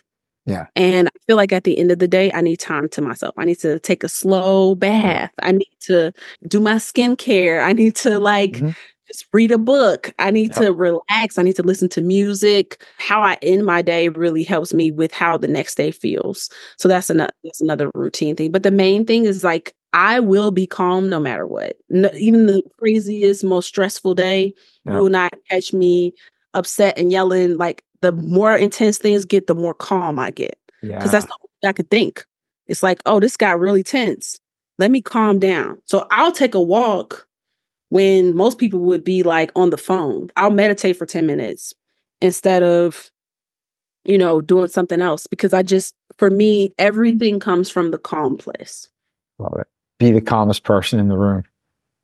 Yeah. And I feel like at the end of the day, I need time to myself. I need to take a slow bath. I need to do my skincare. I need to like Mhm. Just read a book. I need Yep. to relax. I need to listen to music. How I end my day really helps me with how the next day feels. So that's another that's another routine thing. But the main thing is like I will be calm no matter what. No, even the craziest, most stressful day, Yeah. you will not catch me upset and yelling. Like the more intense things get, the more calm I get. yeah Because that's the only thing I could think. It's like, oh, this got really tense. Let me calm down. So I'll take a walk when most people would be like on the phone. I'll meditate for 10 minutes instead of, you know, doing something else because I just, for me, everything comes from the calm place. Love it. Be the calmest person in the room.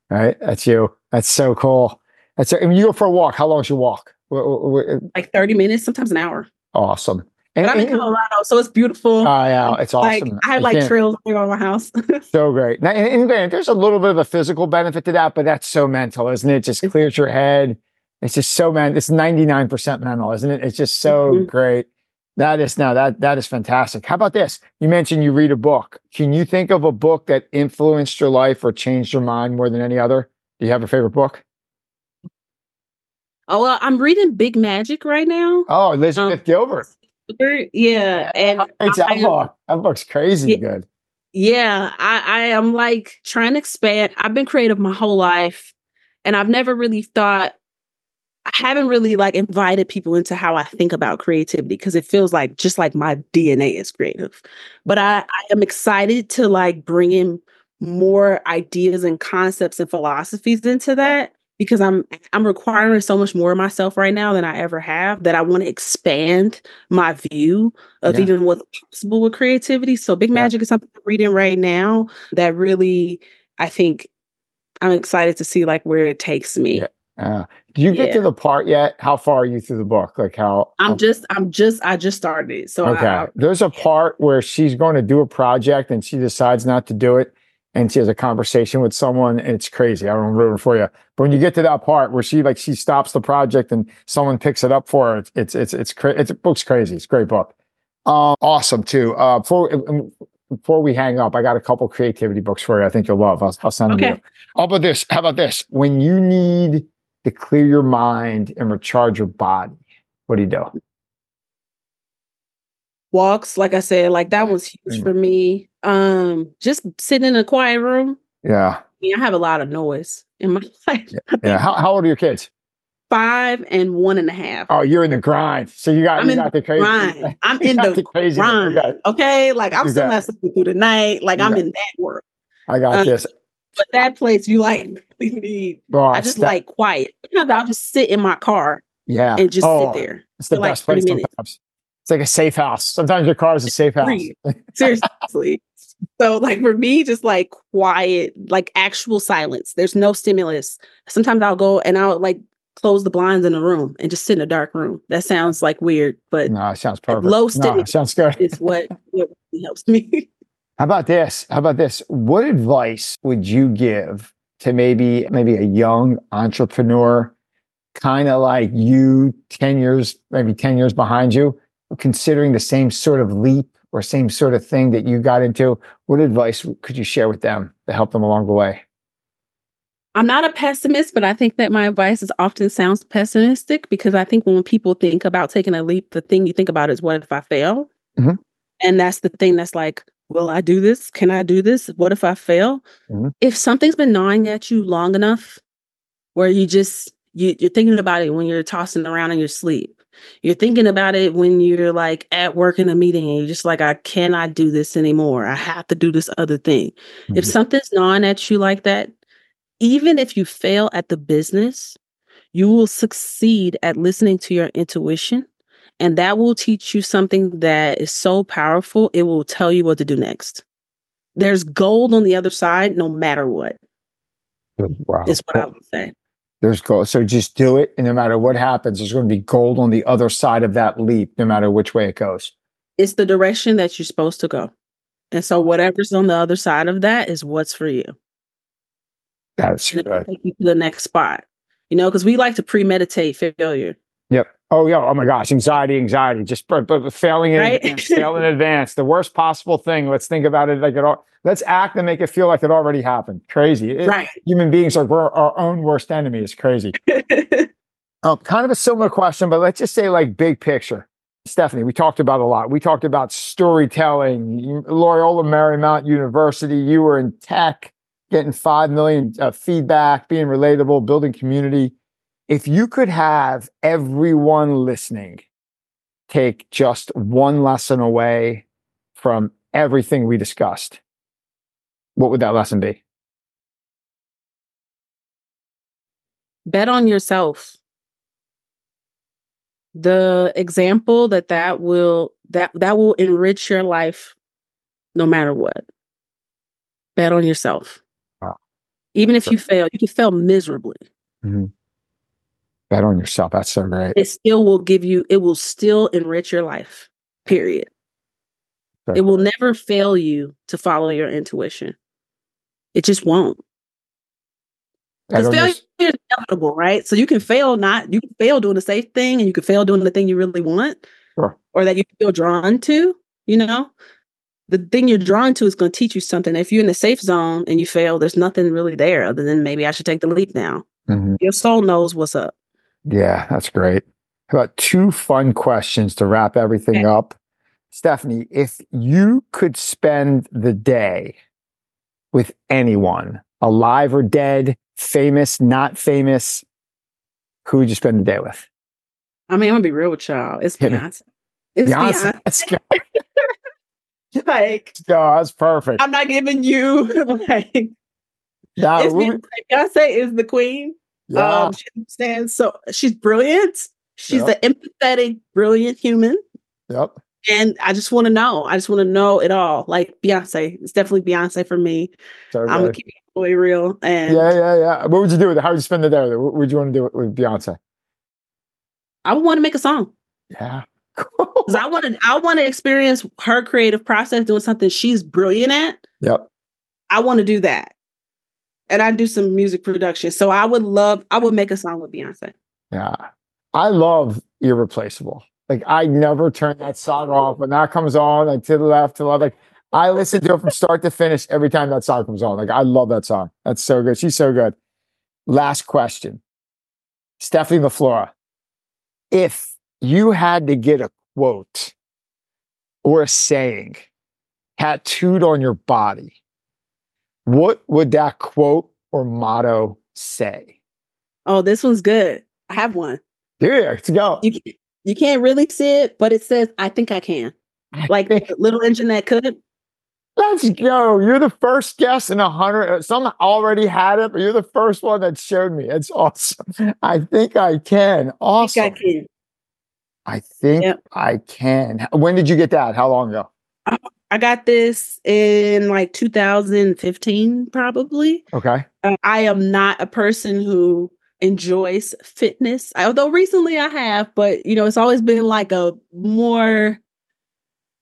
Right? That's you. That's so cool. That's I mean, you go for a walk. How long is your walk? Like 30 minutes, sometimes an hour. Awesome. And, I'm in Colorado, so it's beautiful. oh, yeah, it's awesome. like. I have like trails around my house. so great. Now, and, and granted, there's a little bit of a physical benefit to that, but that's so mental, isn't it? It just clears your head. It's just so man. It's 99% mental, isn't it? It's just so Mhm. great. That is now that that is fantastic. How about this? You mentioned you read a book. Can you think of a book that influenced your life or changed your mind more than any other? Do you have a favorite book? oh well, I'm reading Big Magic right now. Oh, Elizabeth Gilbert. Yeah, and It's I- that book. That book's crazy Yeah. good. Yeah, I, I am like trying to expand. I've been creative my whole life, and I've never really thought I haven't really like invited people into how I think about creativity because it feels like just like my DNA is creative. But I, I am excited to like bring in more ideas and concepts and philosophies into that because I'm I'm requiring so much more of myself right now than I ever have that I want to expand my view of Yeah. even what's possible with creativity. So Big Yeah. Magic is something I'm reading right now that really I think I'm excited to see like where it takes me. Yeah. Uh, do you get to the part yet? How far are you through the book? Like how? I'm how- just I'm just I just started it. So I- okay. I, There's a part where she's going to do a project and she decides not to do it, and she has a conversation with someone. And it's crazy. I don't ruin for you. But when you get to that part where she like she stops the project and someone picks it up for her, it's it's it's it's, cra- it's book's crazy. It's a great book. Um, awesome too. Uh, before before we hang up, I got a couple creativity books for you. I think you'll love. I'll, I'll send them to you. How about this? How about this? When you need to clear your mind and recharge your body, what do you do? Walks, like I said, like that was huge for me. Um, just sitting in a quiet room. Yeah, I mean, I have a lot of noise in my life. yeah. How, how old are your kids? Five and one and a half. Oh, you're in the grind. So you got I'm you in got the crazy. grind. I'm in got the crazy. grind. Got- Okay, like I'm You still not sleeping through the night. Like I'm got- in that world. I got Uh, this. But that place, you like need. Oh, I just that- like quiet. Sometimes I'll just sit in my car yeah, and just oh, sit there. It's the for like best place 30 minutes. sometimes. It's like a safe house. Sometimes your car is a safe house. Seriously. So like for me, just like quiet, like actual silence. There's no stimulus. Sometimes I'll go and I'll like close the blinds in a room and just sit in a dark room. That sounds like weird, but No, it sounds perfect. low no, stimulus. it sounds good. it's what, what really helps me. How about this? How about this? What advice would you give to maybe maybe a young entrepreneur, kind of like you, 10 years, maybe 10 years behind you, considering the same sort of leap or same sort of thing that you got into? What advice could you share with them to help them along the way? I'm not a pessimist, but I think that my advice is often sounds pessimistic because I think when people think about taking a leap, the thing you think about is what if I fail? Mhm. And that's the thing that's like, will I do this? Can I do this? What if I fail? Mhm. If something's been gnawing at you long enough where you just you, you're thinking about it when you're tossing around in your sleep. You're thinking about it when you're like at work in a meeting and you're just like, I cannot do this anymore. I have to do this other thing. If Mhm. something's gnawing at you like that, even if you fail at the business, you will succeed at listening to your intuition. And that will teach you something that is so powerful, it will tell you what to do next. There's gold on the other side, no matter what, Wow. is what I would say. There's gold. So just do it. And no matter what happens, there's going to be gold on the other side of that leap, no matter which way it goes. It's the direction that you're supposed to go. And so, whatever's on the other side of that is what's for you. That's good. take you to the next spot. You know, because we like to premeditate failure. Yep. Oh yeah. Oh my gosh. Anxiety, anxiety. Just but, but failing in Right? advance, fail in advance. The worst possible thing. Let's think about it like it all. Let's act and make it feel like it already happened. Crazy. It- Right. Human beings are we're our own worst enemy. It's crazy. Um, kind of a similar question, but let's just say like big picture. Stephanie, we talked about a lot. We talked about storytelling, Loyola Marymount University. You were in tech, getting 5 million uh, feedback, being relatable, building community. If you could have everyone listening take just one lesson away from everything we discussed, what would that lesson be? bet on yourself the example that that will that that will enrich your life no matter what bet on yourself Wow. even if you fail you can fail miserably mm-hmm. Bet on yourself. That's so great. it still will give you it will still enrich your life period Okay. it will never fail you to follow your intuition it just won't Because failure is inevitable, right? So you can fail not you can fail doing the safe thing and you can fail doing the thing you really want Sure. or that you feel drawn to, you know. The thing you're drawn to is going to teach you something. If you're in the safe zone and you fail, there's nothing really there other than maybe I should take the leap now. Mhm. Your soul knows what's up. Yeah, that's great. How about two fun questions to wrap everything Okay. up? Stephanie, if you could spend the day with anyone, alive or dead, famous, not famous, who would you spend the day with? I mean, I'm gonna be real with y'all. It's Hit me. Beyonce. It's Beyonce. Beyonce. Like, Oh, that's perfect. I'm not giving you like Now, it's we- Beyonce. Beyonce is the queen. yeah, Um, she understands. So she's brilliant. She's Yep. an empathetic, brilliant human. yep. And I just want to know. I just want to know it all. Like Beyonce. It's definitely Beyonce for me. So I'm gonna keep it real. And Yeah, yeah, yeah. What would you do with it? How would you spend the day with it? What would you want to do with- Beyonce? I would want to make a song. Yeah. 'Cause I want to I want to experience her creative process doing something she's brilliant at. yep. I want to do that. And I do some music production. So I would love I would make a song with Beyonce. Yeah. I love Irreplaceable. Like I never turn that song off. When that comes on, like to the left, to the left, like I listen to it from start to finish every time that song comes on. Like I love that song. That's so good. She's so good. Last question. Stephanie LaFlora. If you had to get a quote or a saying tattooed on your body, what would that quote or motto say? Oh, this one's good. I have one. Yeah, let's go. You you can't really see it, but it says I think I can. Like little engine that could. Let's go. You're the first guest in a hundred. Some already had it, but you're the first one that showed me. It's awesome. I think I can. I Awesome. think I can. I think Yep. I can. When did you get that? How long ago? I got this in like 2015, probably. Okay. Uh, I am not a person who enjoys fitness, although recently I have, but you know, it's always been like a more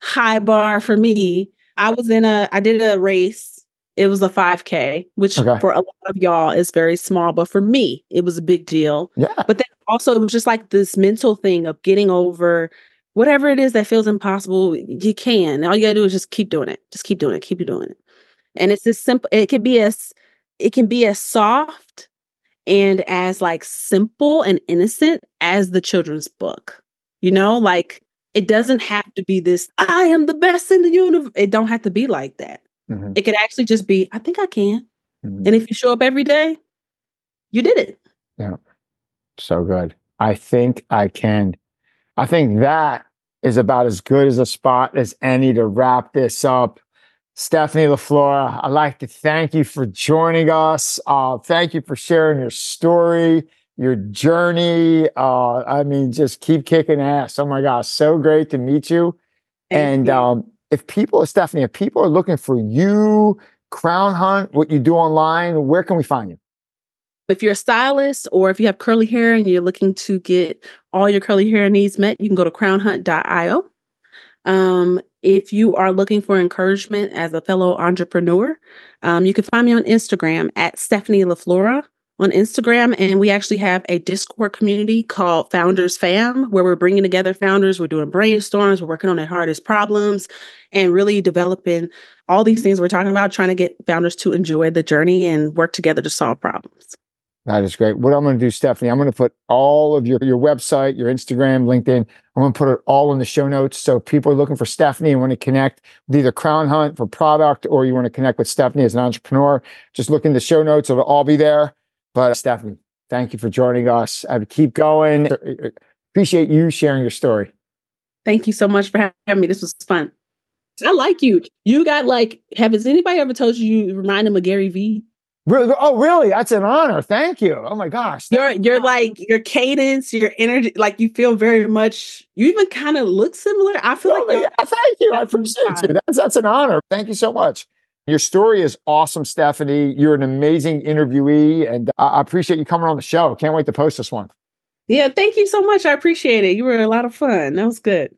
high bar for me. I was in a, I did a race. It was a 5K, which Okay. for a lot of y'all is very small, but for me, it was a big deal. Yeah. But then also, it was just like this mental thing of getting over whatever it is that feels impossible. You can. All you gotta do is just keep doing it. Just keep doing it. Keep doing it. And it's as simple. It can be as it can be as soft and as like simple and innocent as the children's book. You know, like it doesn't have to be this. I am the best in the universe. It don't have to be like that. Mhm, It could actually just be. I think I can. mhm. And if you show up every day, you did it. Yeah. So good. I think I can. I think that is about as good as a spot as any to wrap this up. Stephanie LaFlora, I'd like to thank you for joining us. Uh, thank you for sharing your story, your journey. Uh, I mean, just keep kicking ass. Oh my gosh, so great to meet you. Thank and you. um, if people, Stephanie, if people are looking for you, Crownhunt, what you do online, where can we find you? if you're a stylist or if you have curly hair and you're looking to get all your curly hair needs met, you can go to crownhunt.io. Um, if you are looking for encouragement as a fellow entrepreneur, um, you can find me on Instagram at Stephanie LaFlora on Instagram. And we actually have a Discord community called Founders Fam, where we're bringing together founders. We're doing brainstorms, we're working on their hardest problems, and really developing all these things we're talking about, trying to get founders to enjoy the journey and work together to solve problems. That is great. What I'm going to do, Stephanie, I'm going to put all of your, your website, your Instagram, LinkedIn, I'm going to put it all in the show notes. So people are looking for Stephanie and want to connect with either Crownhunt for product or you want to connect with Stephanie as an entrepreneur, just look in the show notes. It'll all be there. But Stephanie, thank you for joining us. I would keep going. Uh, uh, uh, appreciate you sharing your story. Thank you so much for having me. This was fun. I like you. You got like, have has anybody ever told you you remind them of Gary Vee? Really? Oh, really? That's an honor. Thank you. Oh my gosh. Your your like your cadence, your energy, like you feel very much. You even kind of look similar. I feel Oh, like yeah, thank you. I appreciate you. That's that's an honor. Thank you so much. Your story is awesome, Stephanie. You're an amazing interviewee, and I appreciate you coming on the show. Can't wait to post this one. yeah. Thank you so much. I appreciate it. You were a lot of fun. That was good.